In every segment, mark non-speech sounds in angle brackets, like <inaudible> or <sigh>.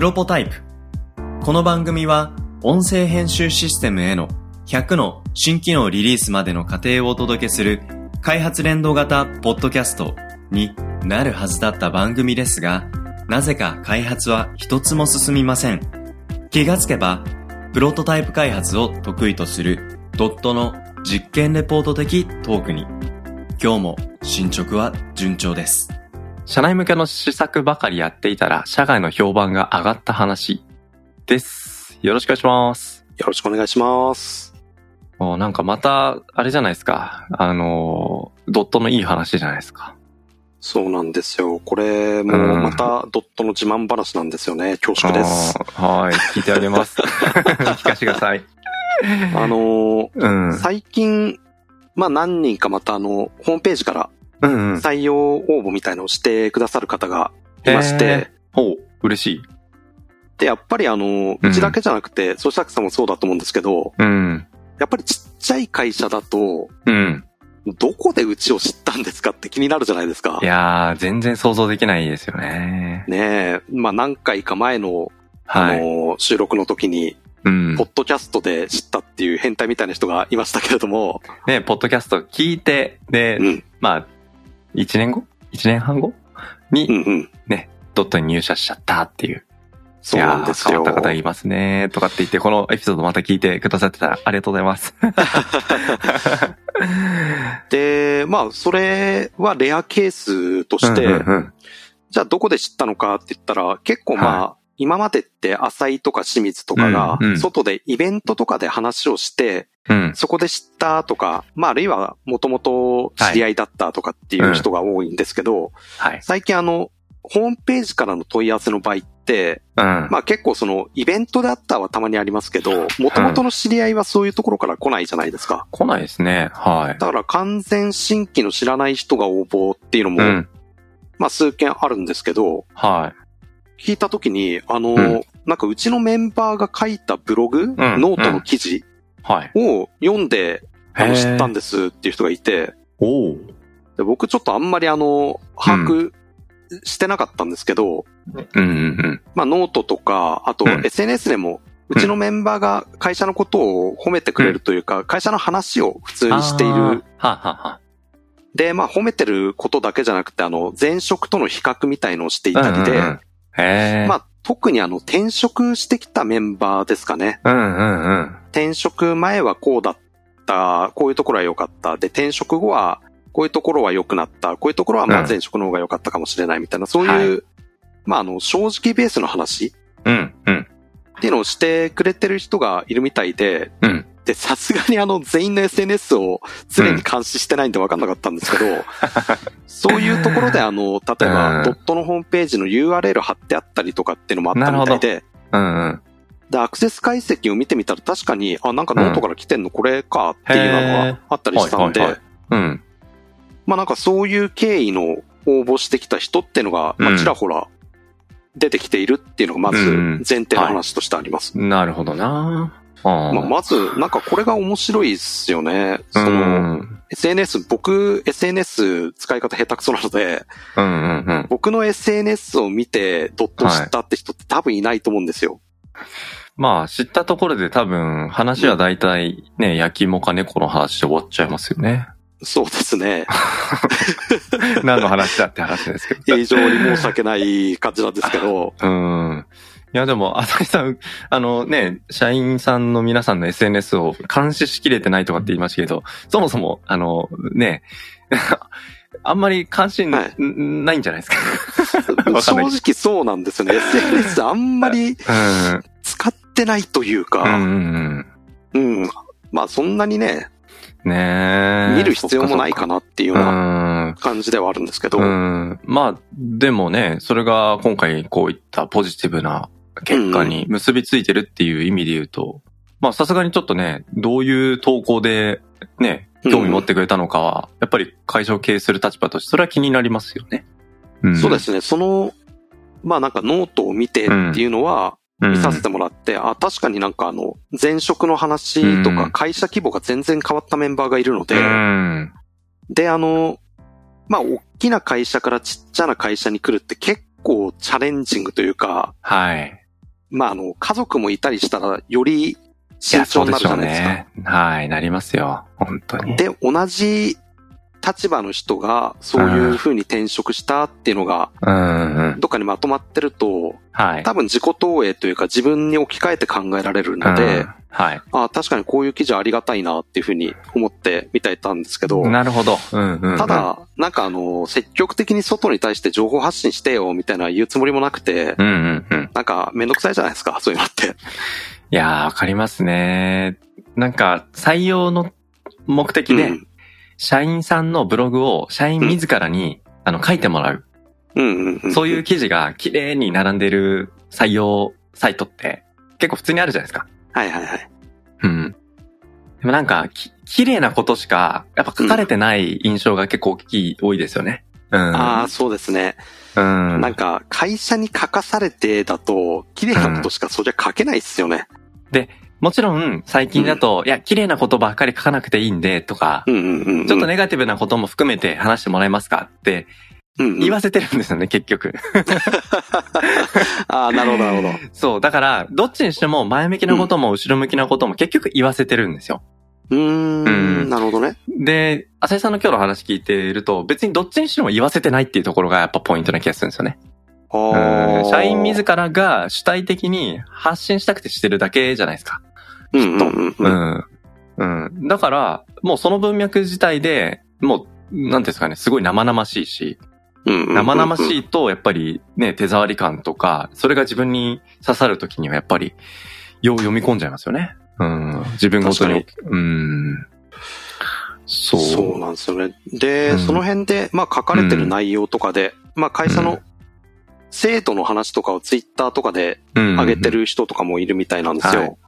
プロポタイプ。この番組は音声編集システムへの100の新機能リリースまでの過程をお届けする開発連動型ポッドキャストになるはずだった番組ですが、なぜか開発は一つも進みません。気がつけば、プロトタイプ開発を得意とするドットの実験レポート的トークに、今日も進捗は順調です。社内向けの施策ばかりやっていたら、社外の評判が上がった話です。よろしくお願いします。よろしくお願いします。もうなんかまた、あれじゃないですか。あの、ドットのいい話じゃないですか。そうなんですよ。これもうんまたドットの自慢話なんですよね。恐縮です。はい、聞いてあげます。<laughs> 聞かせてください。あのーうん。最近、まあ何人かまたあの、ホームページから。採用応募みたいのをしてくださる方がいまして、ほう、嬉しい。で、やっぱりあの、うちだけじゃなくて、そうしたくさんもそうだと思うんですけど、うん。やっぱりちっちゃい会社だと、うん。どこでうちを知ったんですかって気になるじゃないですかい。やー、全然想像できないですよね。ねえ、まあ何回か前の、あはい。の、収録の時に、うんポ。ッドキャストで知ったっていう変態みたいな人がいましたけれども、ね、ポッドキャスト聞いて、で、うん、まあ、1年後 ?1 年半後？に、うん、うん。ドットに入社しちゃったっていう。そうなんですよ。変わった方いますね。とかって言って、このエピソードまた聞いてくださってたらありがとうございます。<laughs> で、まあ、それはレアケースとして、うんうんうんじゃあどこで知ったのかって言ったら、結構まあ、今までって浅井とか清水とかが外でイベントとかで話をして、うん。そこで知ったとか、まあ、あるいはもともと知り合いだったとかっていう人が多いんですけど、はい。最近あの、ホームページからの問い合わせの場合って、うん。まあ結構そのイベントであったはたまにありますけど、元々の知り合いはそういうところから来ないじゃないですか。来ないですね。はい。だから完全新規の知らない人が応募っていうのも、うん。まあ数件あるんですけど、はい。聞いたときに、あの、うんなんかうちのメンバーが書いたブログ、ノートの記事はい。を読んで、あのへー知ったんですっていう人がいて、で僕ちょっとあんまりあの、把握してなかったんですけど、うんうんうん。まあノートとか、あとうん SNS でも、うちのメンバーが会社のことを褒めてくれるというか、会社の話を普通にしている。ははは。で、まあ褒めてることだけじゃなくて、あの、前職との比較みたいのをしていたりで、まあ特にあの、転職してきたメンバーですかね。うんうんうん。転職前はこうだった、こういうところは良かった。で、転職後は、こういうところは良くなった。こういうところはまあうん前職の方が良かったかもしれないみたいな、そういう、まああの、正直ベースの話うんうん。っていうのをしてくれてる人がいるみたいで、うんで、さすがにあの、全員の SNS を常に監視してないんで分かんなかったんですけど、<laughs> そういうところであの、例えば、うんドットのホームページの URL 貼ってあったりとかっていうのもあったみたいで、うんうん。で、アクセス解析を見てみたら確かに、あ、なんかノートから来てんのこれかっていうのがあったりしたんで、はいはいはいうん。まあなんかそういう経緯の応募してきた人っていうのが、まあうんちらほら出てきているっていうのがまずうん前提の話としてあります。なるほどなまあ、まず、なんかこれが面白いですよね。その、うん。SNS、僕、SNS 使い方下手くそなので、うんうんうん。僕の SNS を見てドット知ったって人って多分いないと思うんですよ。まあ、知ったところで多分、話は大体ね、焼き芋か猫の話で終わっちゃいますよね。そうですね。何の話だって話ですけど。非常に申し訳ない感じなんですけど、うん。いや、でも、浅井さん、あのね、社員さんの皆さんの SNS を監視しきれてないとかって言いましたけど、そもそも、あの、ね、<laughs> あんまり関心、はいんないんじゃないですか？正直そうなんですよね。SNS あんまり <laughs> うん。使ってないといううんうか、んうん。まあそんなにね、うん。ねえ見る必要もないかなっていうようなな感じではあるんですけど、うん。まあ、でもね、それが今回こういったポジティブな結果に結びついてるっていう意味で言うと、まあさすがにちょっとね、どういう投稿でね、興味持ってくれたのかは、やっぱり会社を経営する立場としてそれは気になりますよね。んそうで。すね。その、まあなんかノートを見てっていうのはうん見させてもらあ、確かになんかあの、前職の話とうんか会社規模が全然変わったメンバーがいるので、うん。で、あの、まあ大きな会社からちっちゃな会社に来るって結構チャレンジングというか、はい。まあ、あの、家族もいたりしたら、より慎重になるじゃないですか。ね。はい、なりますよ。本当に。で、同じ立場の人が、そういう風に転職したっていうのが。どっかにまとまってると、はい。多分自己投影というか自分に置き換えて考えられるので、うんはい。あ確かにこういう記事ありがたいなっていう風に思って見ていたんですけど、なるほど。うんうんうん。ただ、なんかあの、積極的に外に対して情報発信してよみたいな言うつもりもなくて、うんうんうん。なんかめんどくさいじゃないですか、そういうのって。いやー、わかりますね。なんか、採用の目的で、うん社員さんのブログを社員自らに、あの、書いてもらう。うんうんうん。そういう記事が綺麗に並んでる採用サイトって結構普通にあるじゃないですか。はいはいはい。うん。でもなんか、き、綺麗なことしか、やっぱ書かれてない印象が結構大きい、多いですよね。うん。ああ、そうですね。うん。なんか、会社に書かされてだと、綺麗なことしかそりゃ書けないっすよね。もちろん、最近だと、いや、綺麗なことばっかり書かなくていいんで、とか、うんうんうんうん。ちょっとネガティブなことも含めて話してもらえますかってうんうん、言わせてるんですよね、結局。<laughs> ああ、なるほどなるほど。そう。だから、どっちにしても前向きなことも後ろ向きなことも結局言わせてるんですよ。うーうんん、なるほどね。で、浅井さんの今日の話聞いていると、別にどっちにしても言わせてないっていうところがやっぱポイントな気がするんですよね。社員自らが主体的に発信したくてしてるだけじゃないですか。うんうんうん。だから、もうその文脈自体で、もう、なんですかね、すごい生々しいし、生々しいと、やっぱりね、手触り感とか、それが自分に刺さるときにはやっぱり、よう読み込んじゃいますよね。うん。自分ごとに。うん。そう。そうなんですよね。で、うんその辺で、まあ書かれてる内容とかで、まあ会社の制度の話とかをツイッターとかでうん上げて。る人とかもいるみたいなんですよ。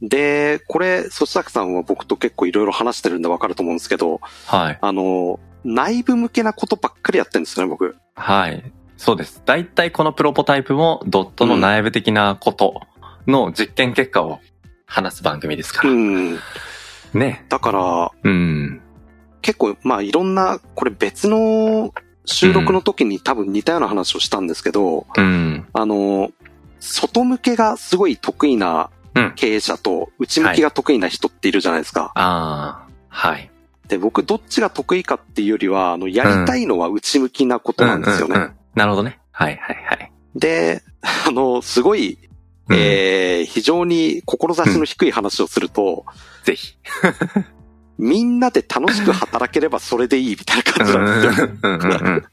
で、これ、そしさくさんは僕と結構いろいろ話してるんでわかると思うんですけど、はい。あの、内部向けなことばっかりやってるんですよね、僕。はい。そうです。大体このプロポタイプもドットの内部的なことの実験結果を話す番組ですかうら。ん。ね。だから、うん。結構、まあいろんな、これ別の収録の時に多分似たような話をしたんですけど、うん。あの、外向けがすごい得意なうん経営者と内向きが得意な人っているじゃないですか。ああ。はい。で、僕どっちが得意かっていうよりは、あの、やりたいのは内向きなことなんですよね。うんうんうんなるほどね。はいはいはい。で、あの、すごい、うんえー、非常に志の低い話をすると、ぜひ。みんなで楽しく働ければそれでいいみたいな感じなんですよ。うんうんうん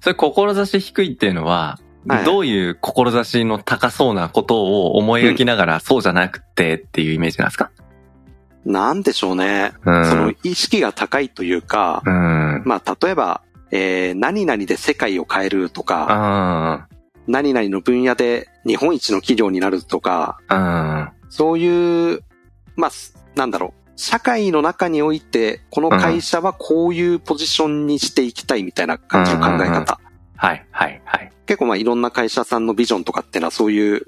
それ、志低いっていうのは、はいどういう志の高そうなことを思い描きながら、そうじゃなくてっていうイメージなんですか？なんでしょうね。うん。その意識が高いというか、うん。まあ、例えば、えー、何々で世界を変えるとか、あ何々の分野で日本一の企業になるとか。そういう、まあ、すなんだろう。社会の中において、この会社はこういうポジションにしていきたいみたいな感じの考え方。はい、はい、はい。結構まあいろんな会社さんのビジョンとかっていうのはそういう、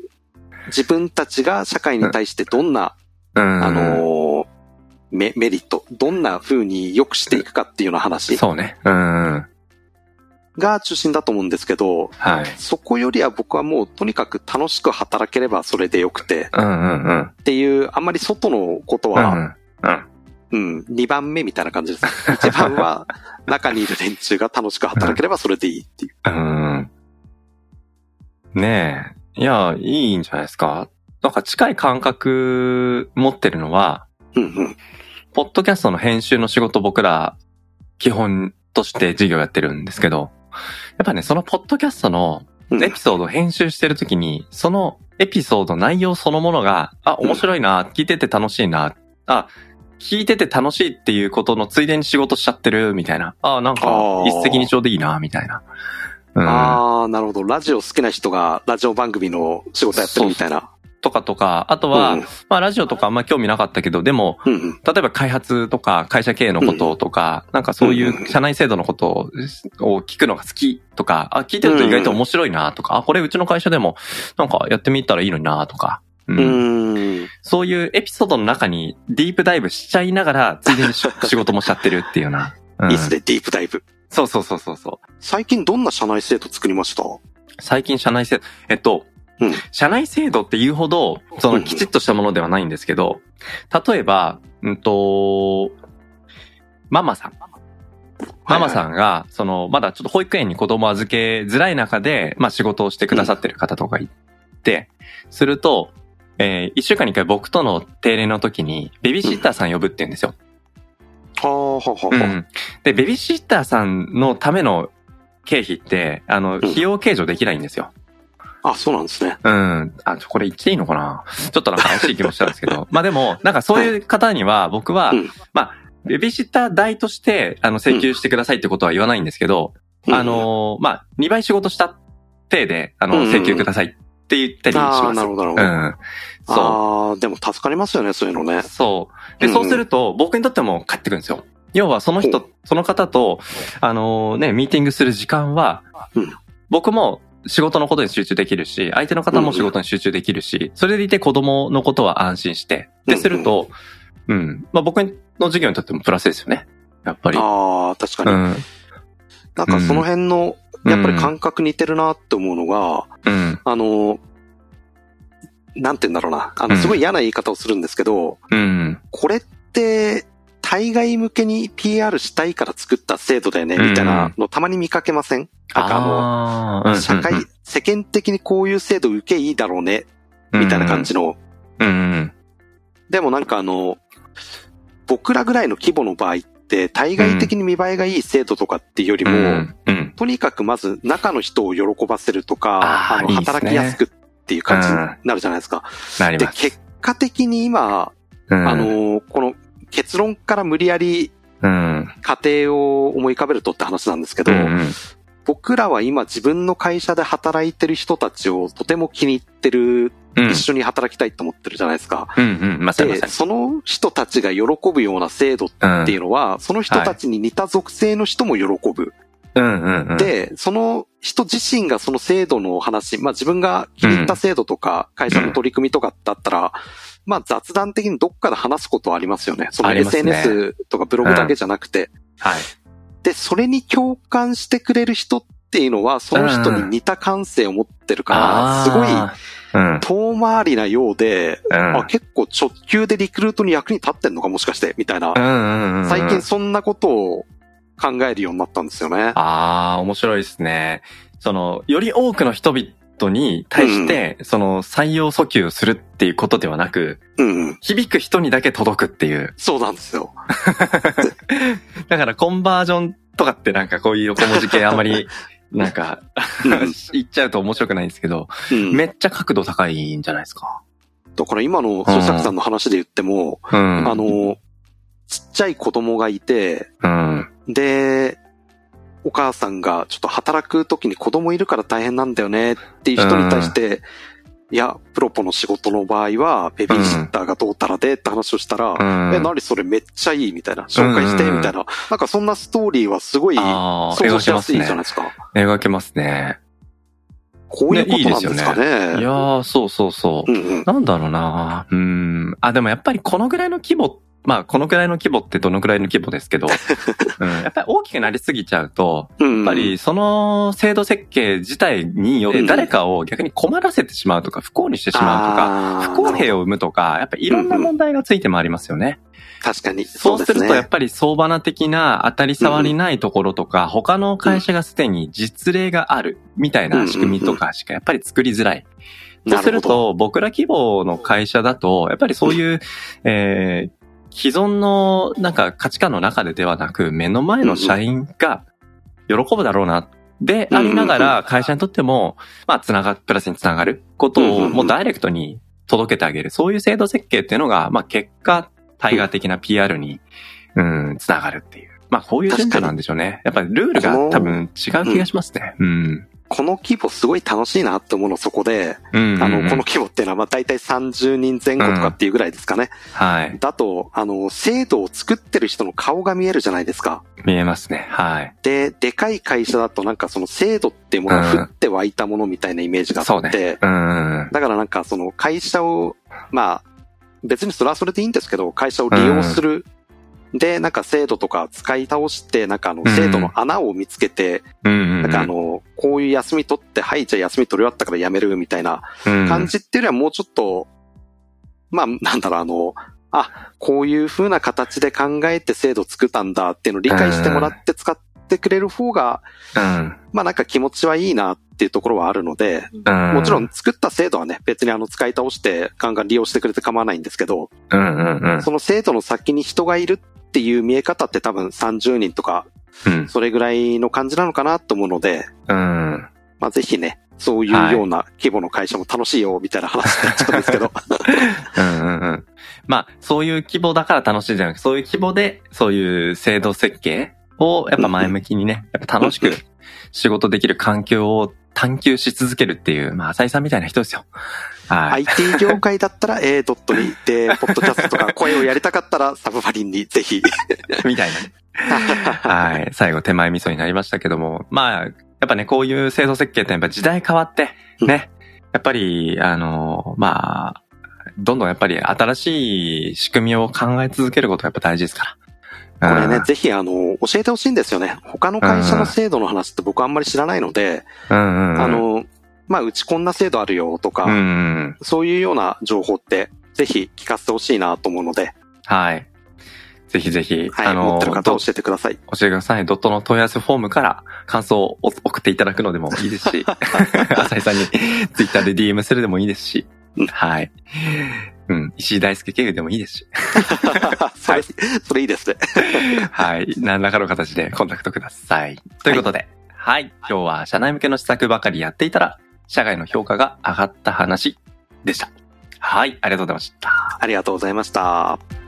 自分たちが社会に対してどんな、うん。あのーメ、メリット、どんな風に良くしていくかっていうような話そうね。うん。が中心だと思うんですけど、はい。そこよりは僕はもうとにかく楽しく働ければそれでよくてうんうんうん。っていう、あんまり外のことうんは、うん。うん、2番目みたいな感じです。<laughs> 1番は中にいる連中が楽しく働ければそれでいいっていう。<laughs> うん。ねえ。いや、いいんじゃないですか。なんか近い感覚持ってるのは、うんうん。ポッドキャストの編集の仕事僕ら基本として授業やってるんですけど、やっぱね、そのポッドキャストのうんエピソードを編集してるときに、そのエピソード内容そのものが、あ、面白いな、聞いてて楽しいな、あ、聞いてて楽しいっていうことのついでに仕事しちゃってるみたいな。あ、なんか一石二鳥でいいな、みたいな。うん。ああ、なるほど。ラジオ好きな人がラジオ番組の仕事やってるみたいな。とかとか、あとは、うんまあラジオとかあんま興味なかったけど、でも、うんうん。例えば開発とか会社経営のこととか、なんかそういう社内制度のことを聞くのが好きとか、あ、聞いてると意外と面白いなとか、あ、これうちの会社でもなんかやってみたらいいのになとか、うんうーん。そういうエピソードの中にディープダイブしちゃいながら、ついでにし <laughs> 仕事もしちゃってるっていうような。うんいいっすね、ディープダイブ。そうそうそうそうそう。最近どんな社内制度作りました？最近社内制度、えっと、うん社内制度っていうほど、そのきちっとしたものではないんですけど、例えば、うんと、ママさん。ママさんが、その、まだちょっと保育園に子供を預けづらい中で、まあ仕事をしてくださってる方とかいて、すると、えー一週間に一回僕との定例の時に、ベビーシッターさん呼ぶって言うんですよ。はあ、はあ、はあ。うん。で、ベビーシッターさんのための経費って、あの、費用計上できないんですよ。あ、そうなんですね。うん。あ、これ言っていいのかな？ちょっとなんか怪しい気もしたんですけど。<laughs> まあでも、なんかそういう方には、僕は、うんまあ、ベビーシッター代として、あの、請求してくださいってことは言わないんですけど、うんあ、のーまあ、2倍仕事した体で、あの、うん請求くださいって言ったりしああ、ます。なるほど、なるほど。うん。そああ、でも助かりますよね、そういうのねう。。そう。で、うんそうすると、僕にとっても返ってくるんですよ。要は、そのほ人、その方と、あのーね、ミーティングする時間はうん、僕も仕事のことに集中できるし、相手の方も仕事に集中できるし、それでいて子供のことは安心して、で、すると、うん。まあ、僕の授業にとってもプラスですよね。やっぱり。ああ、確かに。うん。なんかその辺の、やっぱり感覚似てるなって思うのが、うん。あの、なんて言うんだろうな。あの、うんすごい嫌な言い方をするんですけど、うん。これって、対外向けに PR したいから作った制度だよね、みたいなのたまに見かけません？なんかあの、社会、世間的にこういう制度受けいいだろうね、みたいな感。じの。うんうん。でもなんかあの、僕らぐらいの規模の場合って、対外的に見栄えがいい制度とかっていうよりも、うん。うん。とにかくまず中の人を喜ばせるとか、あの、働きやすくっていう感じになるじゃないですか。で、なります。結果的に今、うんあ、の、この結論から無理やりうん。家庭を思い浮かべるとって話なんですけど、僕らは今自分の会社で働いてる人たちをとても気に入ってる、うん。一緒に働きたいと思ってるじゃないですか。うんうん。まさにまで。その人たちが喜ぶような制度っていうのは、その人たちに似た属性の人も喜ぶ。うんうんうん。、で、その人自身がその制度の話、まあ自分が気に入った制度とか、会社の取り組みとかだったら、まあ雑談的にどっかで話すことはありますよね。その SNS とかブログだけじゃなくて。はい。で、それに共感してくれる人っていうのは、その人に似た感性を持ってるから、すごい。遠回りなようで、うん。あ、結構直球でリクルートに役に立ってんのかもしかして、みたいな。最近そんなことを考えるようになったんですよね。ああ、面白いですね。その、より多くの人々に対して、その、採用訴求するっていうことではなく、うんうん。響く人にだけ届くっていう。そうなんですよ。<laughs> だから、コンバージョンとかってなんかこういう横文字系あんまり、<laughs> なんか、<laughs> 言っちゃうと面白くないんですけど、うん。めっちゃ角度高いんじゃないですか？だから今の創作さんの話で言っても、うん。あ、の、ちっちゃい子供がいて、うん。で、お母さんがちょっと働く時に子供いるから大変なんだよねっていう人に対して、いや、プロポの仕事の場合は、ベビーシッターがどうたらでって話をしたら、うん。え、何それめっちゃいいみたいな、紹介してうんみたいな、なんかそんなストーリーはすごい想像しやすいじゃないですか。描けますね。こういうことなんですかね。いやー、そうそうそうう。んうん。なんだろうなうん。あ、でもやっぱりこのぐらいの規模、まあこのぐらいの規模ってどのぐらいの規模ですけど、<laughs> うん、やっぱり大きくなりすぎちゃうと、うん。やっぱりその制度設計自体にようんる誰かを逆に困らせてしまうとか、不幸にしてしまうとか、不公平を生むとか、やっぱりいろんな問題がついて回りますよね。確かに。そうするとやっぱぱり相場な的な当たり障りないところとか、他の会社がすでに実例があるみたいな仕組みとかしかやっぱり作りづらい。そうする、と、僕ら規模の会社だと、やっぱりそういう、<laughs> えー既存のなんか価値観の中でではなく、目の前の社員が喜ぶだろうな、でありながら、会社にとっても、まあ、つなが、プラスにつながることを、もうダイレクトに届けてあげる。そういう制度設計っていうのが、まあ、結果、対外的な PR に、うん、つながるっていう。まあ、こういう順序なんでしょうね。やっぱりルールが多分違う気がしますね。うん。この規模すごい楽しいなって思うのそこで、うん。あの、この規模っていうのはまあ大体30人前後とかっていうぐらいですかね。はい。だと、あの、制度を作ってる人の顔が見えるじゃないですか。見えますね。はい。で、でかい会社だとなんかその制度っていうものが降って湧いたものみたいなイメージがあって、。うん。だからなんかその会社を、まあ、別にそれはそれでいいんですけど、会社を利用する。で、なんか制度とか使い倒して、なんかあのうん制度の穴を見つけて。なんかあの、こういう休み取って、はい、じゃあ休み取り終わったから辞めるみたいなうん。感じっていうよりはもうちょっと、まあ、なんだろう、あの、あ、こういう風な形で考えて制度作ったんだっていうのを理解してもらって使ってくれる方が、うん。まあなんか気持ちはいいなっていうところはあるので、うん。もちろん。作った制度はね、別にあの使い倒してガンガン利用してくれて構わないんですけど、うんうんうん。その制度の先に人がいるっていう見え方って多分30人とか、うん。それぐらいの感じなのかなと思うので、うん。まあぜひね、そういうような規模の会社も楽しいよ、みたいな話になっちゃったんですけど。<laughs> うんうんうん。まあ、そういう規模だから楽しいじゃなくて、そういう規模で、そういう制度設計を、やっぱ前向きにね、<laughs> やっぱ楽しく仕事できる環境を探求し続けるっていう、まあ、浅井さんみたいな人ですよ。はい。IT 業界だったら <laughs> A ドットに、で、ポッドキャストとか声をやりたかったら <laughs> サブマリンにぜひ。みたいなね。はい。最後手前味噌になりましたけども、まあ、やっぱね、こういう制度設計ってやっぱ時代変わって、ね、やっぱり、あの、まあ、どんどんやっぱり新しい仕組みを考え続けることがやっぱ大事ですから。これね、うんぜひあの、教えてほしいんですよね。他の会社の制度の話って僕あんまり知らないので、うんうんうん。あの、まあ、うちこんな制度あるよとか、うんうん。そういうような情報って、ぜひ聞かせてほしいなと思うので、はい。ぜひぜひ、はい、あの、持ってる方ど教えてください。教えてください。ドットの問い合わせフォームから感想を送っていただくのでもいいですし、<laughs> 浅井さんにツイッターで DM するでもいいですしうん、はい。うん、石井大輔経由でもいいですし、<laughs> それ、それいいですね。<laughs> はい。何らかの形でコンタクトください。ということで、はい。今日は社内向けの施策ばかりやっていたら、社外の評価が上がった話でした。はい。ありがとうございました。ありがとうございました。